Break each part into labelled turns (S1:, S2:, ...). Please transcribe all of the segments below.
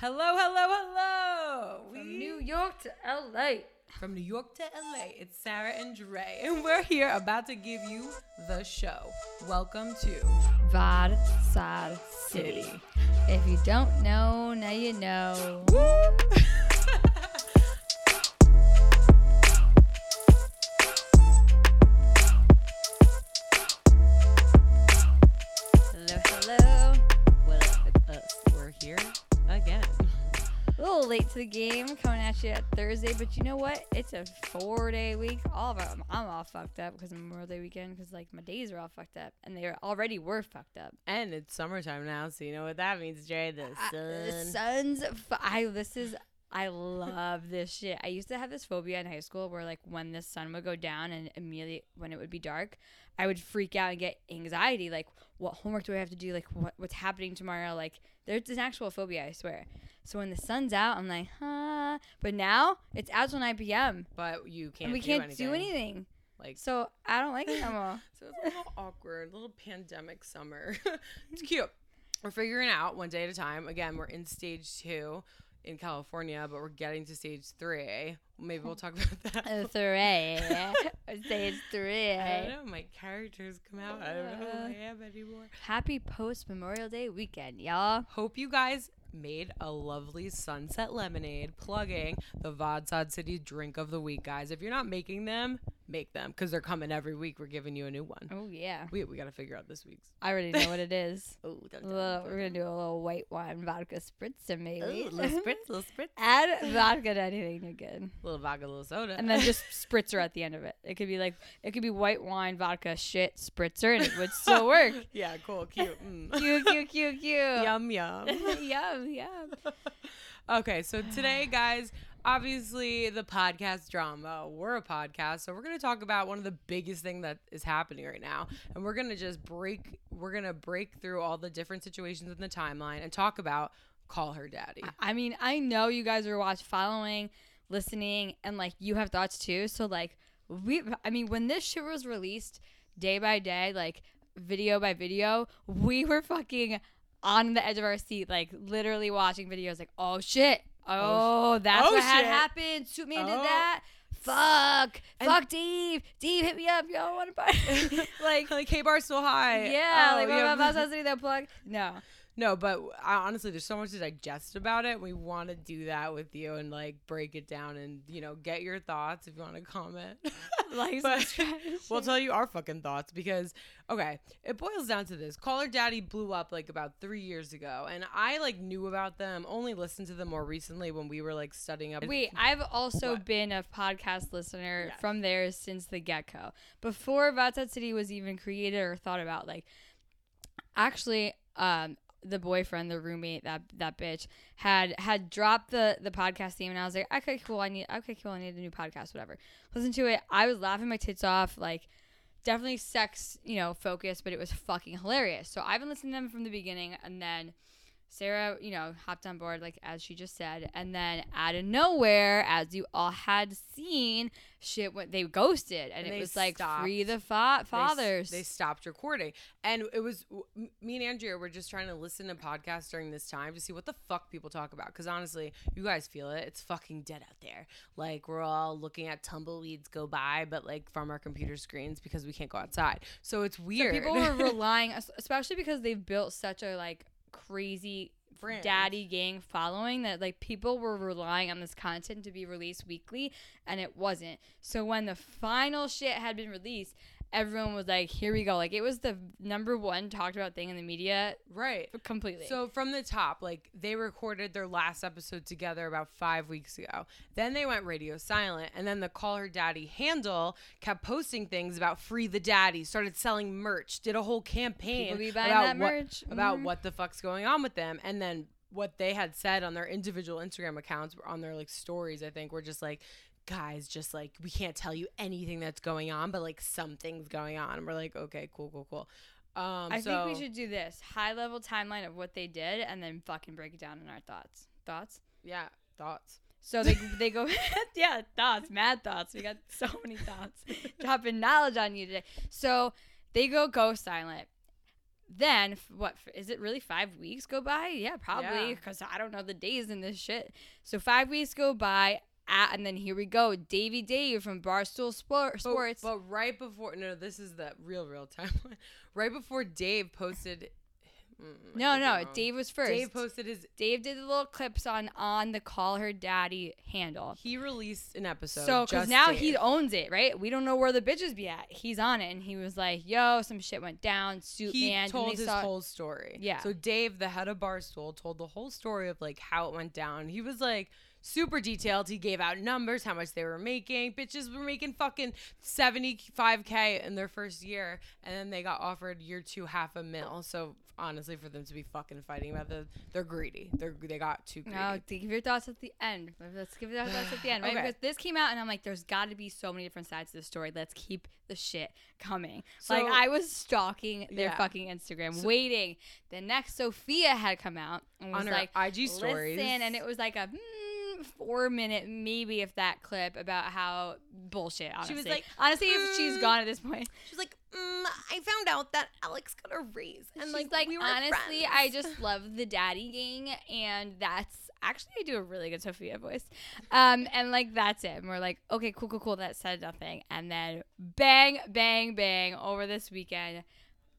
S1: Hello, hello, hello.
S2: From
S1: We-
S2: New York to LA.
S1: from New York to LA. It's Sarah and Dre, and we're here about to give you the show. Welcome to
S2: Vod Sad City. If you don't know, now you know. Hello, late to the game, coming at you at Thursday, but you know what? It's a four day week. All of them, I'm all fucked up because Memorial Day weekend, because like my days are all fucked up, and they already were fucked up.
S1: And it's summertime now, so you know what that means, Dre. The
S2: I- the sun's. F- I this is. I love this shit. I used to have this phobia in high school where like when the sun would go down and immediately when it would be dark, I would freak out and get anxiety. Like, what homework do I have to do? Like, what what's happening tomorrow? Like, there's an actual phobia. I swear. So when the sun's out, I'm like, huh. But now it's out till 9 p.m.
S1: But you can't.
S2: and we
S1: do
S2: can't
S1: anything.
S2: do anything.
S1: Like
S2: So I don't like it no more.
S1: So it's a little awkward, little pandemic summer. it's cute. We're figuring out one day at a time. Again, we're in stage two in California, but we're getting to stage three. Maybe we'll talk about that.
S2: Uh, three. Stage three.
S1: I don't know. My characters come out. I don't know who I am anymore.
S2: Happy post Memorial Day weekend, y'all.
S1: Hope you guys made a lovely sunset lemonade plugging the Vodsod City drink of the week, guys. If you're not making them, make them because they're coming every week. We're giving you a new one.
S2: Oh yeah,
S1: We, we got to figure out this week's.
S2: I already know what it is.
S1: Oh,
S2: A little- we're gonna do a little white wine vodka spritzer maybe.
S1: little spritz, little spritz.
S2: Add vodka to anything you're good,
S1: little vodka, little soda,
S2: and then just spritzer at the end of it. It could be like it could be white wine vodka shit spritzer, and it would still work.
S1: yeah, cool, cute, mm.
S2: cute, cute, cute, cute.
S1: yum yum.
S2: yum, yum.
S1: okay, so today, guys, obviously the podcast drama. We're a podcast, so we're gonna talk about one of the biggest thing that is happening right now, and we're gonna just break. We're gonna break through all the different situations in the timeline and talk about call her daddy.
S2: I mean, I know you guys are watching, following, listening, and like you have thoughts too. So like we, I mean, when this shit was released day by day, like video by video, we were fucking on the edge of our seat, like literally watching videos. Like, oh shit, Oh, oh, oh, that's
S1: oh,
S2: what had happened. Superman
S1: Oh.
S2: did that. Fuck, fuck, Dave. Dave, hit me up. Yo, want to buy? like,
S1: like, hey, bar so high.
S2: yeah,
S1: Oh,
S2: like,
S1: yeah.
S2: what about that plug? No.
S1: No, but I, honestly, there's so much to digest about it. We want to do that with you and like break it down and you know get your thoughts if you want to comment.
S2: Like,
S1: But we'll tell you our fucking thoughts because okay, it boils down to this. Call Her Daddy blew up like about three years ago, and I like knew about them, only listened to them more recently when we were like studying up.
S2: Wait, I've also
S1: What?
S2: been a podcast listener
S1: Yes.
S2: from there since the get go. Before Vatsat City was even created or thought about, like, actually, um, the boyfriend, the roommate, that that bitch had had dropped the the podcast theme, and I was like, okay, cool, I need okay, cool, I need a new podcast, whatever. Listen to it. I was laughing my tits off, like. Definitely sex, you know, focused, but it was fucking hilarious. So I've been listening to them from the beginning, and then Sarah, you know, hopped on board, like as she just said, and then out of nowhere, as you all had seen, shit went. They ghosted, and,
S1: And
S2: it
S1: they
S2: was like
S1: stopped.
S2: free the fa- fathers.
S1: They, stopped recording, and it was me and Andrea were just trying to listen to podcasts during this time to see what the fuck people talk about. Because honestly, you guys feel it; it's fucking dead out there. Like we're all looking at tumbleweeds go by, but like from our computer screens because we can't go outside. So it's
S2: So
S1: weird.
S2: people were relying, especially because they've built such a like crazy
S1: Brand.
S2: daddy gang following that like people were relying on this content to be released weekly, and it wasn't. So when the final shit had been released. Everyone was like, "Here we go!" Like it was the number one talked about thing in the media,
S1: right.
S2: completely.
S1: So from the top, like they recorded their last episode together about five weeks ago. Then they went radio silent, and then the Call Her Daddy handle kept posting things about free the daddy, started selling merch, did a whole campaign
S2: People be buying
S1: about what,
S2: merch.
S1: about
S2: mm-hmm.
S1: what the fuck's going on with them, and then what they had said on their individual Instagram accounts, on their like stories, I think were just like. Guys, just like we can't tell you anything that's going on, but like something's going on. And we're like, okay, cool, cool, cool. Um,
S2: I
S1: so,
S2: think we should do this high level timeline of what they did, and then fucking break it down in our thoughts. Thoughts.
S1: yeah, thoughts.
S2: So they they go, yeah, thoughts, mad thoughts. We got so many thoughts, dropping knowledge on you today. So they go go silent. then what is it really five weeks go by yeah probably
S1: Yeah.
S2: because i don't know the days in this shit so five weeks go by at, and then here we go davy dave from barstool Sport,
S1: But-
S2: sports
S1: But, right before, no, this is the real, real timeline. right before Dave posted. Mm,
S2: no no dave was first
S1: Dave posted his.
S2: dave did the little clips on on the call her daddy handle
S1: He released an episode.
S2: So, because now
S1: Dave.
S2: he owns it, right? We don't know where the bitches be at. He's on it, and he was like, "Yo, some shit went down. Suit
S1: he
S2: man."
S1: Told his
S2: saw-
S1: whole story.
S2: Yeah.
S1: So Dave, the head of Barstool, told the whole story of like how it went down. He was like super detailed. He gave out numbers, how much they were making. Bitches were making fucking seventy five k in their first year, and then they got offered year two half a mil. So honestly, for them to be fucking fighting about the, they're greedy. They're they got too greedy.
S2: No, give your thoughts at the end. Let's give your thoughts at the end, right?
S1: Okay.
S2: Because this came out, and I'm like, there's got to be so many different sides to the story. Let's keep the shit coming. like I was stalking their
S1: Yeah.
S2: fucking Instagram,
S1: So-
S2: waiting. The next Sophia had come out and was
S1: On her
S2: like,
S1: IG stories.
S2: Listen, and it was like a mm, four minute, maybe if that clip about how bullshit. Honestly, she
S1: was like,
S2: honestly, if she's gone at this point,
S1: She's like, mm, I found out that Alex got a raise, and
S2: She's
S1: like,
S2: like,
S1: we
S2: honestly,
S1: friends."
S2: I just love the daddy gang, and that's actually I do a really good Sophia voice, um, and like that's it. And we're like, okay, cool, cool, cool. That said nothing, and then bang, bang, bang over this weekend.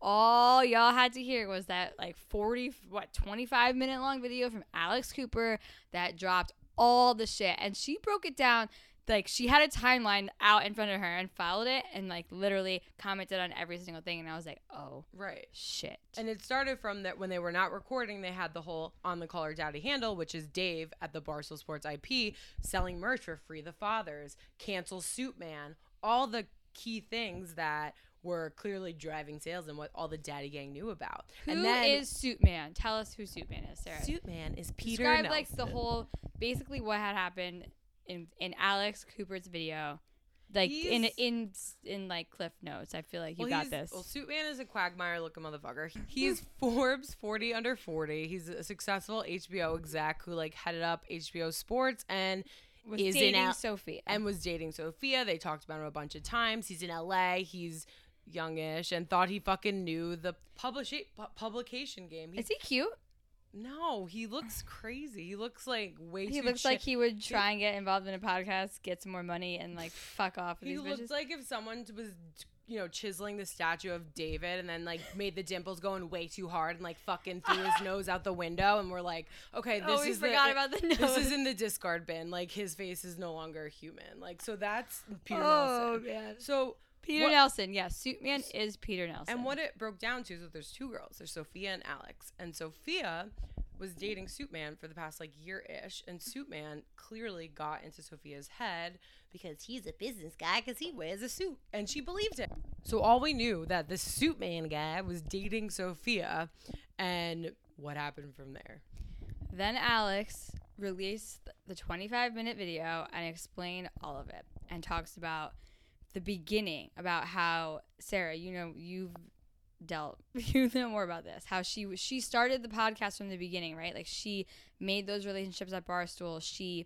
S2: All y'all had to hear was that like 40, what, 25 minute long video from Alex Cooper that dropped all the shit. And she broke it down. Like she had a timeline out in front of her and followed it and like literally commented on every single thing. And I was like, oh
S1: right.
S2: shit.
S1: And it started from that when they were not recording, they had the whole on the Call Her Daddy handle, which is Dave at the Barstool Sports IP selling merch for Free the Fathers, cancel Suit Man, all the key things that were clearly driving sales and what all the daddy gang knew about.
S2: Who
S1: and then
S2: is Suit Man? Tell us who Suit Man is, Sarah.
S1: Suit Man is Peter
S2: Describe like the whole, basically what had happened in in Alex Cooper's video, like in
S1: He's-
S2: in in like Cliff Notes. I feel like you
S1: Well,
S2: got this.
S1: Well, Suit Man is a quagmire looking motherfucker. He's Forbes 40 under 40. He's a successful HBO exec who like headed up HBO Sports and
S2: was
S1: is in
S2: dating
S1: Al-
S2: Sophia.
S1: and was dating Sophia. They talked about him a bunch of times. He's in LA. He's youngish and thought he fucking knew the publish- pu- publication game. He,
S2: is he cute?
S1: no, he looks crazy. He looks like way too He
S2: looks
S1: chi-
S2: like he would try and get involved in a podcast, get some more money, and like fuck off with
S1: He looks
S2: bitches.
S1: like if someone was, you know, chiseling the statue of David and then like made the dimples going way too hard and like fucking threw his nose out the window and we're like, okay, oh, this
S2: oh, we
S1: is
S2: forgot
S1: the,
S2: about the nose.
S1: this is in the discard bin. Like his face is no longer human. Like so that's oh, Peter
S2: oh
S1: Nelson.
S2: man,
S1: So
S2: Peter
S1: what-
S2: Nelson. Yeah, Suit Man is Peter Nelson.
S1: and what it broke down to is that there's two girls. There's Sophia and Alex. And Sophia was dating Suitman for the past like year ish. And Suitman clearly got into Sophia's head because he's a business guy because he wears a suit. And she believed it. So all we knew that this Suitman guy was dating Sophia. And what happened from there?
S2: Then Alex released the 25 minute video and explained all of it and talks about the beginning about how Sarah, you know, you've dealt you know more about this. How she she started the podcast from the beginning, right? Like she made those relationships at Barstool. She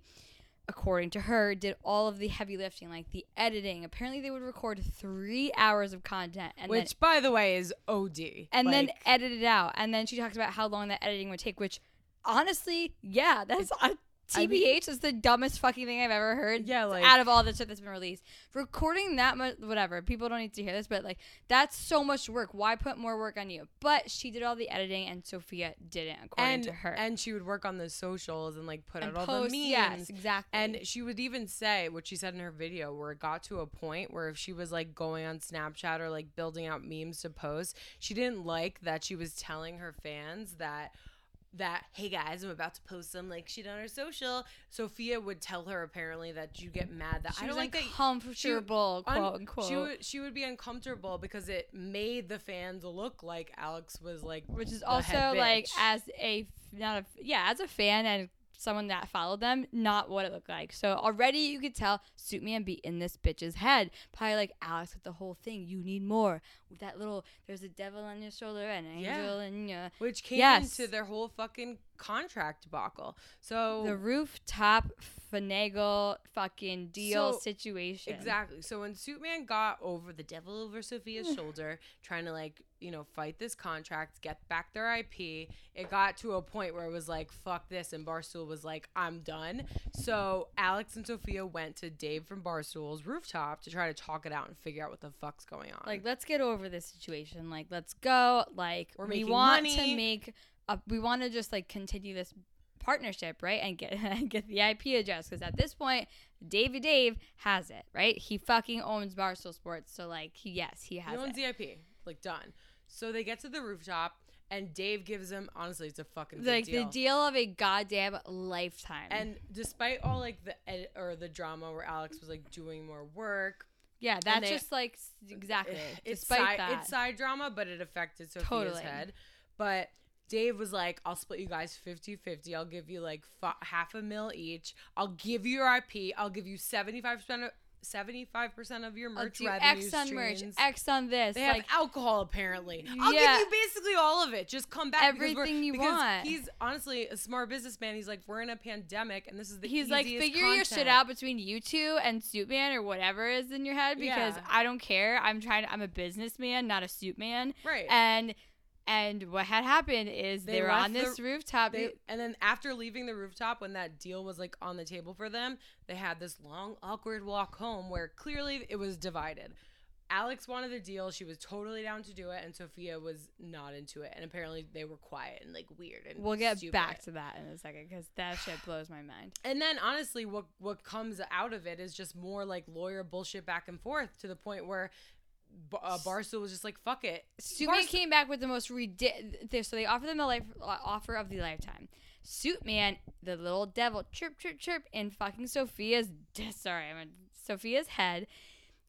S2: according to her did all of the heavy lifting like the editing apparently they would record three hours of content and then
S1: Which, by the way, is OD.
S2: and then
S1: Like,
S2: edit it out. And then she talks about how long that editing would take, which honestly, yeah, that's a
S1: I mean-
S2: TBH is the dumbest fucking thing I've ever heard.
S1: Yeah, like-
S2: out of all the shit that's been released, recording that much, whatever. People don't need to hear this, but like that's so much work. Why put more work on you? But she did all the editing, and Sophia didn't, according
S1: and,
S2: to her.
S1: and she would work on the socials and like put
S2: And
S1: out all the memes.
S2: yes, exactly.
S1: And she would even say what she said in her video, where it got to a point where if she was like going on Snapchat or like building out memes to post, she didn't like that she was telling her fans that that hey guys i'm about to post some like shit on her social sophia would tell her apparently that you get mad that
S2: she
S1: i don't like that
S2: uncomfortable,
S1: un-
S2: quote unquote.
S1: she would she would be uncomfortable because it made the fans look like alex was like
S2: which is also like as a not a yeah as a fan and someone that followed them not what it looked like so already you could tell suit me and be in this bitch's head probably like alex with the whole thing you need more with that little there's a devil on your shoulder and an
S1: Yeah.
S2: angel and yeah
S1: which came
S2: Yes.
S1: into their whole fucking contract debacle. So
S2: The rooftop finagle fucking deal
S1: So,
S2: situation.
S1: Exactly. So when Suitman got over the devil over Sophia's shoulder, trying to like, you know, fight this contract, get back their IP, it got to a point where it was like, fuck this. And Barstool was like, I'm done. So Alex and Sophia went to Dave from Barstool's rooftop to try to talk it out and figure out what the fuck's going on.
S2: Like, let's get over this situation. Like, let's go. Like,
S1: We're
S2: we want
S1: money.
S2: to make. A, we want to just like continue this partnership, right? And get get the IP address because at this point, Davey Dave has it, right? He fucking owns Barstool Sports, so like, he, yes, he has
S1: he owns
S2: it.
S1: the IP. Like, done. So they get to the rooftop. And Dave gives him, honestly, it's a fucking
S2: like
S1: deal.
S2: the deal of a goddamn lifetime.
S1: and despite all like the edit or the drama where Alex was like doing more work,
S2: yeah, that's
S1: they-
S2: just like exactly.
S1: it's
S2: Despite
S1: side,
S2: that,
S1: it's side drama, but it affected Sophia's
S2: Totally.
S1: head. But Dave was like, I'll split you guys 50 50. I'll give you like f- half a mil each. I'll give you your IP. I'll give you 75% of. 75% of your
S2: I'll
S1: merch
S2: do
S1: revenue
S2: X on merch. X on this.
S1: They have
S2: like
S1: alcohol apparently. I'll
S2: Yeah.
S1: give you basically all of it. Just come back.
S2: Everything you want.
S1: He's honestly a smart businessman. He's like, we're in a pandemic, and this is the
S2: he's like, figure your shit out between you two and Suitman or whatever is in your head because
S1: Yeah.
S2: I don't care. I'm trying. To, I'm a businessman, not a suit man.
S1: Right.
S2: And and what had happened is they,
S1: They
S2: were on this
S1: the-
S2: rooftop.
S1: They, and then after leaving the rooftop, when that deal was like on the table for them, they had this long, awkward walk home where clearly it was divided. Alex wanted the deal; she was totally down to do it, and Sophia was not into it. And apparently, they were quiet and like weird. And
S2: we'll get
S1: stupid.
S2: back to that in a second because that shit blows my mind.
S1: And then honestly, what what comes out of it is just more like lawyer bullshit back and forth to the point where. B- Uh, Barstool was just like, "Fuck it."
S2: Suitman
S1: Barstool-
S2: came back with the most ridiculous. So they offer them the life uh, offer of the lifetime. Suitman, the little devil, chirp chirp chirp, and fucking Sophia's sorry, I'm in Sophia's head,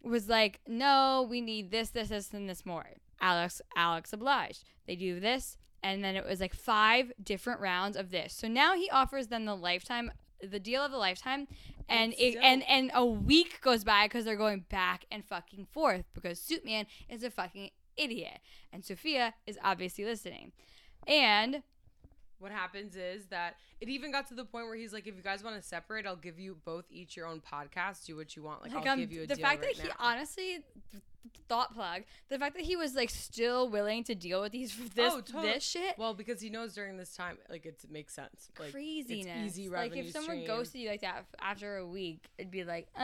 S2: was like, no, we need this, this, this, and this more. Alex, Alex obliged. They do this, and then it was like five different rounds of this. So now he offers them the lifetime, the deal of the lifetime, and
S1: And
S2: it, and and a week goes by because they're going back and fucking forth because Suitman is a fucking idiot, and Sophia is obviously listening, and
S1: what happens is that it even got to the point where he's like, if you guys want to separate, I'll give you both each your own podcast. Do what you want. Like,
S2: like
S1: I'll
S2: um,
S1: give you a
S2: the fact
S1: right
S2: that he honestly thought plug the fact that he was like still willing to deal with these this
S1: Oh, totally.
S2: this shit
S1: well, because he knows during this time, like it makes sense. Like,
S2: craziness
S1: It's easy
S2: like if someone
S1: stream.
S2: ghosted you like that after a week it'd be like uh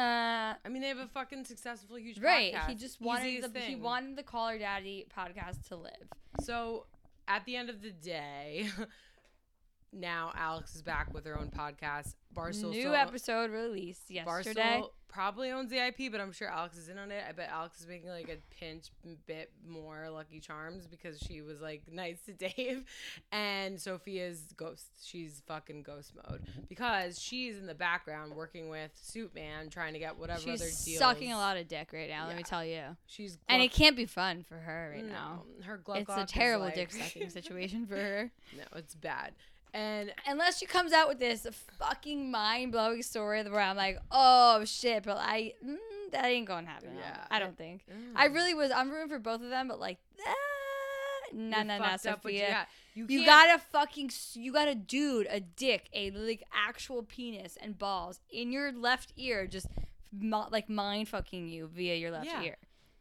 S1: I mean, they have a fucking successful, huge
S2: right
S1: podcast.
S2: he just wanted
S1: Easiest
S2: the, he wanted the Call Her Daddy podcast to live
S1: So at the end of the day, now Alex is back with her own podcast. Barstool
S2: new
S1: still-
S2: episode released yesterday
S1: Barstool probably owns the IP, but I'm sure Alex is in on it. I bet Alex is making like a pinch bit more Lucky Charms because she was like nice to Dave, and Sophia's ghost. She's fucking ghost mode because she's in the background working with Suit Man trying to get whatever other deal.
S2: she's
S1: deals.
S2: sucking a lot of dick right now let me tell you
S1: She's
S2: and it can't be fun for her right
S1: no,
S2: now
S1: Her Gluck
S2: it's a terrible
S1: like-
S2: dick sucking situation for her
S1: no, it's bad. And
S2: unless she comes out with this fucking mind blowing story where I'm like, oh shit, but I mm, that ain't gonna happen.
S1: Yeah.
S2: I don't think. I really was. I'm rooting for both of them, but like, ah, nah, nah, nah,
S1: fucked you
S2: Sophia.
S1: You,
S2: You got a fucking, you got a dude, a dick, a like actual penis and balls in your left ear, just mo- like mind fucking you via your left
S1: Yeah.
S2: ear.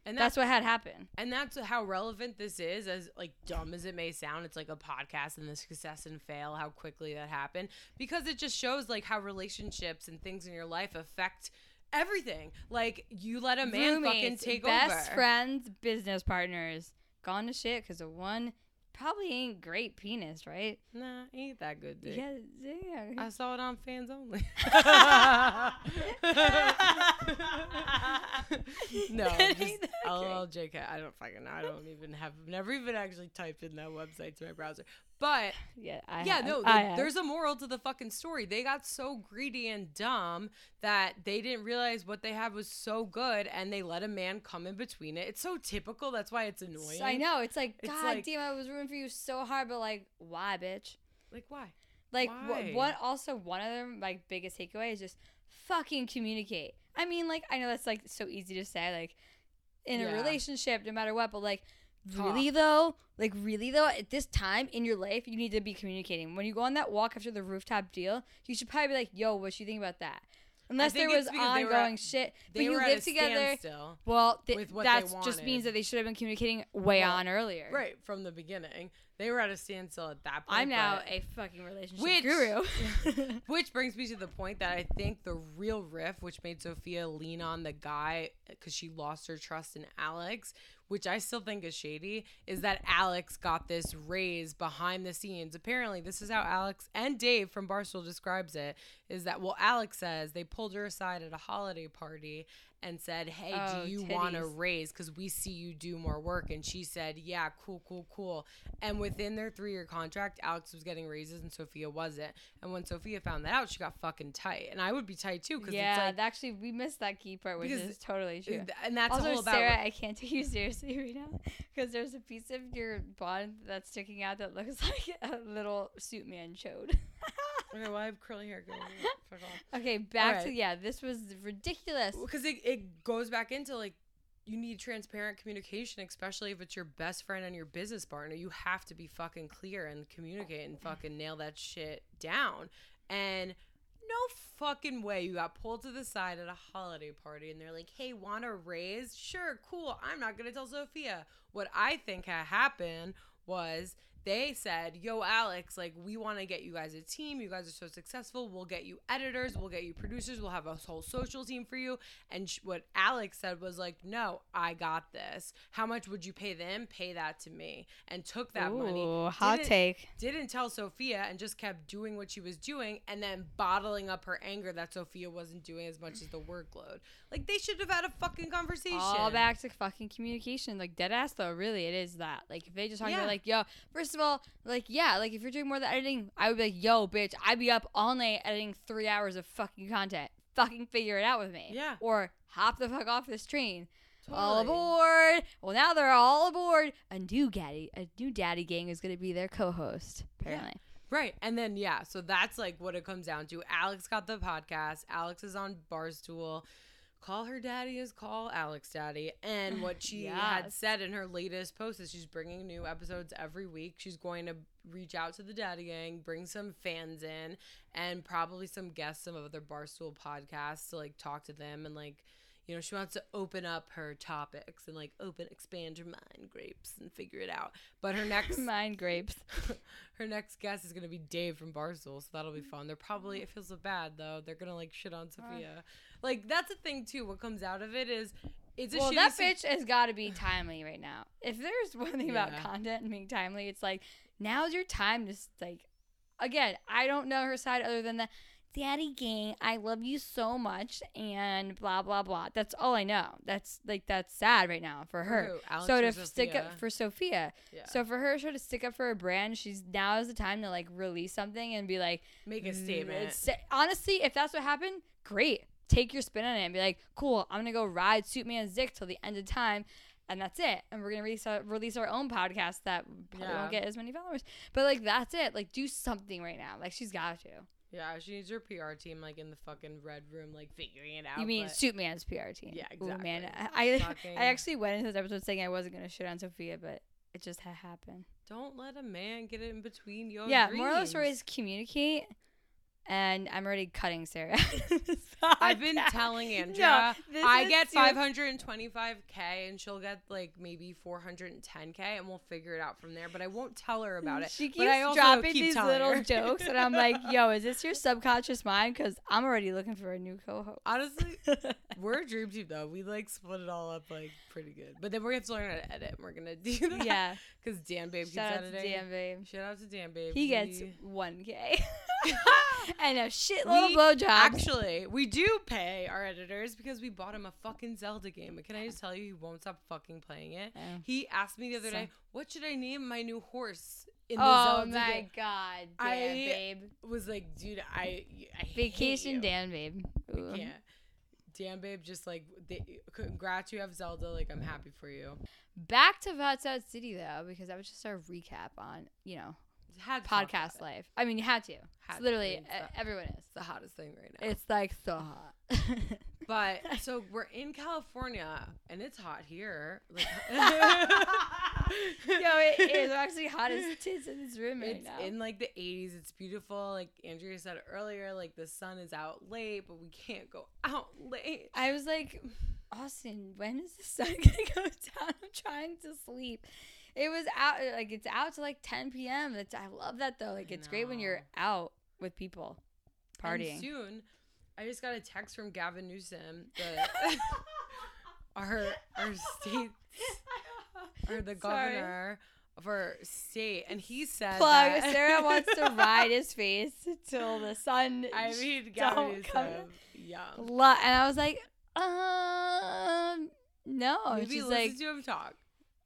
S1: And
S2: That's what had happened.
S1: and that's how relevant this is as like dumb as it may sound. It's like a podcast and the success and fail how quickly that happened. Because it just shows like how relationships and things in your life affect everything. Like you let a man fucking
S2: Roommates,
S1: take
S2: best
S1: over.
S2: Best friends, business partners, gone to shit because of one probably ain't great penis, right?
S1: nah ain't that good dick.
S2: Yeah, yeah.
S1: I saw it on fans only. no, just
S2: that
S1: I don't fucking know. I don't even have never even actually typed in that website to my browser. But
S2: yeah, I
S1: yeah,
S2: have.
S1: no, there's a moral to the fucking story. They got so greedy and dumb that they didn't realize what they had was so good and they let a man come in between it. It's so typical. That's why it's annoying.
S2: I know. It's like,
S1: It's
S2: God
S1: like-
S2: damn, I was rooting for you so hard, but like, why, bitch?
S1: Like, why?
S2: Like,
S1: Why?
S2: wh- what? Also, one of them, like, biggest takeaway is just fucking communicate. I mean, like, I know that's like so easy to say, like, in a relationship, no matter what, but like, really though, like really though, at this time in your life, you need to be communicating. When you go on that walk after the rooftop deal, you should probably be like, "Yo, what you think about that?" Unless there was ongoing
S1: at-
S2: shit, but
S1: They
S2: you
S1: were at
S2: live
S1: a
S2: together. Well, th-
S1: with what they
S2: that just means that they should have been communicating way
S1: Well,
S2: on earlier.
S1: Right from the beginning, they were at a standstill at that point.
S2: I'm now a fucking relationship
S1: Which-
S2: guru.
S1: Which brings me to the point that I think the real riff, which made Sophia lean on the guy because she lost her trust in Alex, which I still think is shady, is that Alex got this raise behind the scenes. Apparently, this is how Alex and Dave from Barstool describes it is that, well, Alex says they pulled her aside at a holiday party and said, Hey,
S2: Oh,
S1: do you want a
S2: titties.
S1: raise? Because we see you do more work. And she said, Yeah, cool, cool, cool. And within their three year contract, Alex was getting raises and Sophia wasn't. And when Sophia found that out, she got fucking tight. And I would be tight too because
S2: yeah,
S1: it's like,
S2: actually, we missed that key part, which is totally true.
S1: and that's
S2: also,
S1: all about.
S2: Sarah, I can't take you seriously right now because there's a piece of your bond that's sticking out that looks like a little suit man chode.
S1: okay, well, I have curly hair. Fuck off.
S2: okay, back to yeah. This was ridiculous.
S1: Because it, it goes back into like, you need transparent communication, especially if it's your best friend and your business partner. You have to be fucking clear and communicate and fucking nail that shit down. And no fucking way you got pulled to the side at a holiday party and they're like, hey, want a raise? Sure, cool. I'm not going to tell Sophia. What I think had happened was they said, Yo, Alex, like, we want to get you guys a team. You guys are so successful. We'll get you editors. We'll get you producers. We'll have a whole social team for you. And sh- what Alex said was, like, No, I got this. How much would you pay them? Pay that to me. And took that money.
S2: Ooh, hot
S1: Didn't-
S2: take.
S1: Didn't tell Sophia and just kept doing what she was doing and then bottling up her anger that Sophia wasn't doing as much as the workload. Like, they should have had a fucking conversation.
S2: All back to fucking communication. Like dead ass though, really it is that. Like if they just talk
S1: Yeah.
S2: about like, yo, first of all, like yeah, like if you're doing more of the editing, I would be like, yo, bitch, I'd be up all night editing three hours of fucking content. Fucking figure it out with me.
S1: Yeah.
S2: Or hop the fuck off this train. All aboard. Well now they're all aboard. A new daddy a new daddy gang is gonna be their co host, apparently.
S1: Right. And then, yeah, so that's like what it comes down to. Alex got the podcast. Alex is on Barstool. Call her daddy is call Alex daddy. And what she had said in her latest post is she's bringing new episodes every week. She's going to reach out to the daddy gang, bring some fans in, and probably some guests, some other Barstool podcasts to like talk to them and like. You know, she wants to open up her topics and like open, expand your mind, grapes, and figure it out. But her next
S2: Mind grapes.
S1: her next guest is gonna be Dave from Barstool, so that'll be fun. They're probably it feels so bad though. They're gonna like shit on uh. Sophia. Like that's a thing too. What comes out of it is it's a
S2: well, that bitch has got to be timely right now. If there's one thing about content and being timely, it's like now's your time to like. Again, I don't know her side other than the daddy gang. I love you so much and blah blah blah. That's all I know. That's like that's sad right now for her.
S1: Alex
S2: so to stick up for Sophia.
S1: Yeah.
S2: So for her to stick up for her brand, she's now is the time to like release something and be like,
S1: make a
S2: Mm,
S1: statement.
S2: honestly, if that's what happened, great. Take your spin on it and be like, cool, I'm gonna go ride Suitman's dick till the end of time. And that's it. And we're gonna release our, release our own podcast that probably
S1: Yeah.
S2: won't get as many followers. But like that's it. Like do something right now. Like she's got to.
S1: Yeah, she needs her PR team like in the fucking red room, like figuring it out.
S2: You mean
S1: but-
S2: Suitman's PR team?
S1: Yeah,
S2: Ooh, man. I I,
S1: Fucking-
S2: I actually went into this episode saying I wasn't gonna shit on Sophia, but it just had happened.
S1: don't let a man get in between your
S2: yeah,
S1: dreams.
S2: moral of the story is communicate. And I'm already cutting Sarah.
S1: I've been telling Andrea
S2: this
S1: I get
S2: too-
S1: 525k and she'll get like maybe 410k and we'll figure it out from there. But I won't tell her about it.
S2: She keeps
S1: but I also
S2: dropping
S1: keep
S2: these little
S1: her.
S2: jokes, and I'm like, "Yo, is this your subconscious mind?" Because I'm already looking for a new co-host.
S1: Honestly, we're a dream team though. We like split it all up like pretty good. But then we're gonna have to learn how to edit. And we're gonna do that.
S2: yeah.
S1: Because Dan Babe keeps
S2: Shout out to. Dan Babe.
S1: Shout out to Dan Babe.
S2: He gets 1K and a shitload
S1: We
S2: of blowjobs.
S1: Actually, we do pay our editors because we bought him a fucking Zelda game. But can I just tell you, he won't stop fucking playing it.
S2: Oh.
S1: He asked me the other
S2: So-
S1: day, "What should I name my new horse?" In the Zelda game?
S2: oh
S1: Zelda
S2: my
S1: game?
S2: god, Dan
S1: I
S2: Babe.
S1: Was like, dude, I, I hate
S2: Vacation. Dan Babe. Ooh.
S1: Can't. Dan Babe, just like, they, congrats, you have Zelda. Like, I'm happy for you.
S2: Back to Vatsat City though, because that was just our recap on you know
S1: Had to
S2: podcast life. I mean, you had to.
S1: Had
S2: It's literally e- everyone is.
S1: It's the hottest thing right now.
S2: It's like so hot.
S1: But so we're in California and it's hot here. Like,
S2: Yo, it is actually hot as tits in this room right
S1: it's
S2: now.
S1: in like the 80s. It's beautiful. Like Andrea said earlier, like the sun is out late, but we can't go out late.
S2: I was like, Austin, when is the sun gonna go down? I'm trying to sleep. It was out like it's out to like 10 p.m. It's, I love that though. Like
S1: I
S2: it's great when
S1: know.
S2: you're out with people
S1: And
S2: partying.
S1: soon, I just got a text from Gavin Newsom, the, our our state or the
S2: Sorry.
S1: governor of our state, and he said
S2: Plug.
S1: that
S2: Sarah wants to ride his face till the sun.
S1: I mean,
S2: don't
S1: Gavin
S2: come-
S1: Newsom, yeah.
S2: And I was like, um, no.
S1: Maybe listen
S2: like,
S1: to him talk.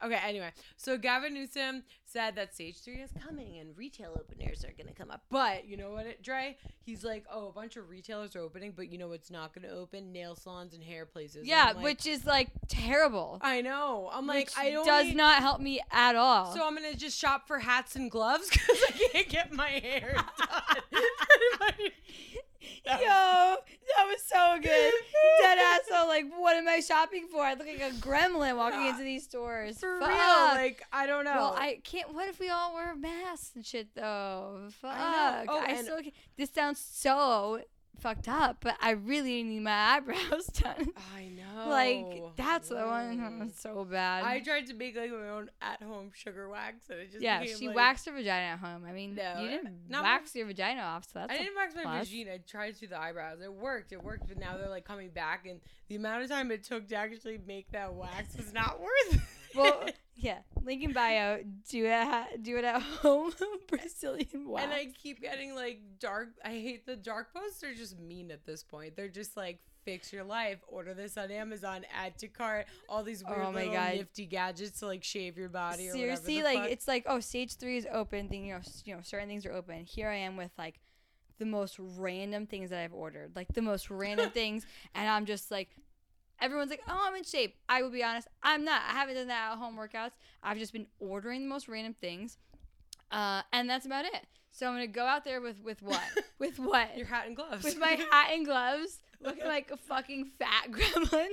S1: Okay, anyway. So Gavin Newsom said that stage three is coming and retail openers are gonna come up. But you know what, it, Dre? He's like, oh, a bunch of retailers are opening, but you know what's not gonna open? Nail salons and hair places.
S2: Yeah,
S1: like,
S2: which is like terrible.
S1: I know. I'm like, I don't.
S2: does
S1: need-
S2: not help me at all.
S1: So I'm gonna just shop for hats and gloves because I can't get my hair done.
S2: Yo, that was so good. Dead ass. So like, what am I shopping for? I look like a gremlin walking into these stores.
S1: for
S2: Fuck.
S1: real, like I don't know.
S2: Well, I can't. What if we all wear masks and shit though? Fuck.
S1: I know. Oh,
S2: I
S1: and-
S2: still. This sounds so fucked up, but I really need my eyebrows done.
S1: I know.
S2: like that's the one.
S1: Whoa.
S2: So bad.
S1: I tried to make like my own at-home sugar wax, and it just
S2: yeah,
S1: became,
S2: she
S1: like,
S2: waxed her vagina at home. I mean,
S1: No,
S2: you uh, didn't
S1: not my-
S2: wax your vagina off, so that's.
S1: I didn't wax my
S2: plus.
S1: vagina. I tried to do the eyebrows. It worked. It worked, but now they're like coming back, and the amount of time it took to actually make that wax was not worth. it.
S2: Well, yeah. Link in bio. Do it. ha- Do it at home. Brazilian wax.
S1: and I keep getting like dark. I hate the dark posts. They're just mean at this point. They're just like fix your life. Order this on Amazon. Add to cart. All these oh weird
S2: Oh
S1: little
S2: God.
S1: nifty gadgets to like shave your body. Or
S2: Seriously, like
S1: fuck.
S2: it's like oh, stage three is open. Thing you know, you know, certain things are open. Here I am with like the most random things that I've ordered, like the most random things, and I'm just like. Everyone's like, "Oh, I'm in shape." I will be honest, I'm not. I haven't done that at home workouts. I've just been ordering the most random things, uh, and that's about it. So I'm gonna go out there with with what? with what?
S1: your hat and gloves.
S2: with my hat and gloves, looking like a fucking fat gremlin.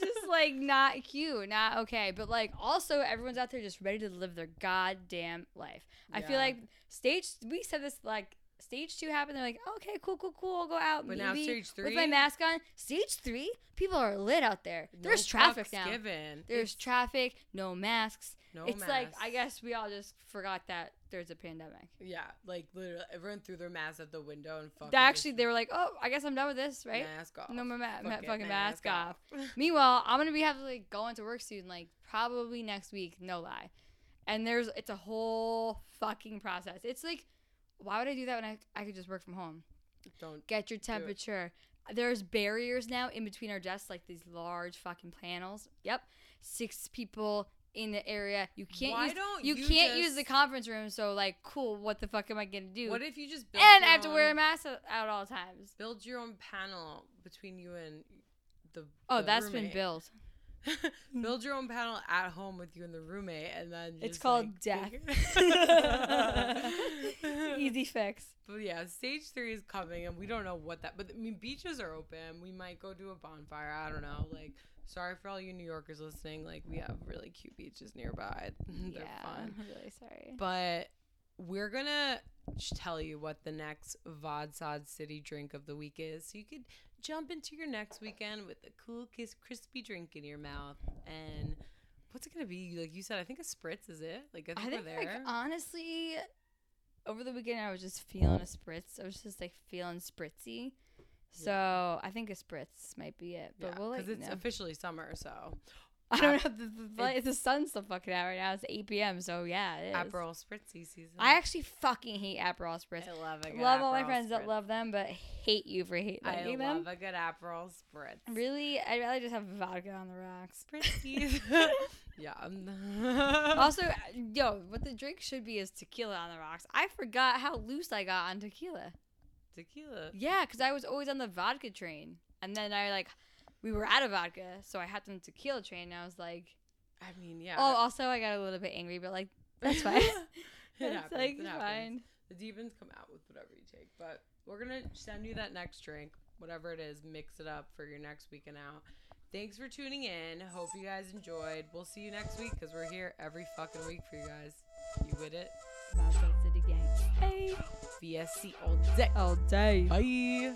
S2: just like not cute, not okay. But like also everyone's out there just ready to live their goddamn life. I feel like stage we said this like stage two happened, they're like, okay, cool, cool, cool, I'll go out.
S1: But now
S2: maybe
S1: stage
S2: with my mask on. Stage three, people are lit out there.
S1: No
S2: There's traffic now.
S1: Given.
S2: There's traffic, no masks.
S1: no
S2: it's like I guess we all just forgot that there's a pandemic.
S1: Yeah, like literally, everyone threw their masks at the window and fucking.
S2: They actually they were like, oh, I guess I'm done with this, right?
S1: Mask off.
S2: No more ma- ma-
S1: it,
S2: fucking mask off. Meanwhile, I'm gonna be having to like go into work soon, like probably next week, no lie. And there's it's a whole fucking process. It's like, why would I do that when I I could just work from home?
S1: Don't.
S2: Get your temperature. There's barriers now in between our desks, like these large fucking panels. Yep, six people in the area. You can't
S1: Why
S2: use
S1: don't
S2: you,
S1: you
S2: can't use the conference room. So like, cool. What the fuck am I gonna do?
S1: What if you just build
S2: and I have to wear a mask at, all times.
S1: Build your own panel between you and the.
S2: Oh,
S1: the
S2: that's been built. Hmm.
S1: build your own panel at home with you and the roommate, and then
S2: It's called
S1: like,
S2: death. Easy fix.
S1: But yeah, stage three is coming, and we don't know what that. But I mean, beaches are open. We might go do a bonfire. I don't know. Like, sorry for all you New Yorkers listening. Like, we have really cute beaches nearby. They're
S2: yeah,
S1: fun.
S2: I'm really sorry.
S1: But we're gonna tell you what the next Vodsod City drink of the week is, so you could jump into your next weekend with a cool, kiss, crispy drink in your mouth. And what's it gonna be? Like you said, I think a spritz is it? Like I think,
S2: I think
S1: we're
S2: like
S1: there.
S2: honestly, over the weekend I was just feeling a spritz. I was just like feeling spritzy. So I think a spritz might be it. But
S1: yeah,
S2: we'll like
S1: it's
S2: know.
S1: officially summer, so
S2: I don't know. The, the, the, sun's still fucking out right now. It's 8 p.m. So yeah, it is.
S1: Aperol spritzy season.
S2: I actually fucking hate Aperol spritz.
S1: I love good
S2: Love all my friends that love them, but hate you for hate
S1: them.
S2: I
S1: love a good Aperol spritz.
S2: Really, I'd rather just have vodka on the rocks.
S1: Spritzy. yeah.
S2: Also, uh, yo, what the drink should be is tequila on the rocks. I forgot how loose I got on tequila.
S1: tequila.
S2: Yeah, because I was always on the vodka train, and then I like, we were out of vodka, so I had on the tequila train, and I was like,
S1: I mean, yeah.
S2: Oh, also, I got a little bit angry, but like that's fine.
S1: it.
S2: Like,
S1: it.
S2: Fine.
S1: The demons come out with whatever you take, but we're gonna send you that next drink, whatever it is. Mix it up for your next weekend out. Thanks for tuning in. Hope you guys enjoyed. We'll see you next week because we're here every fucking week for you guys. You with it?
S2: Mob City Gang. Hey.
S1: VSC all day.
S2: All day.
S1: Bye.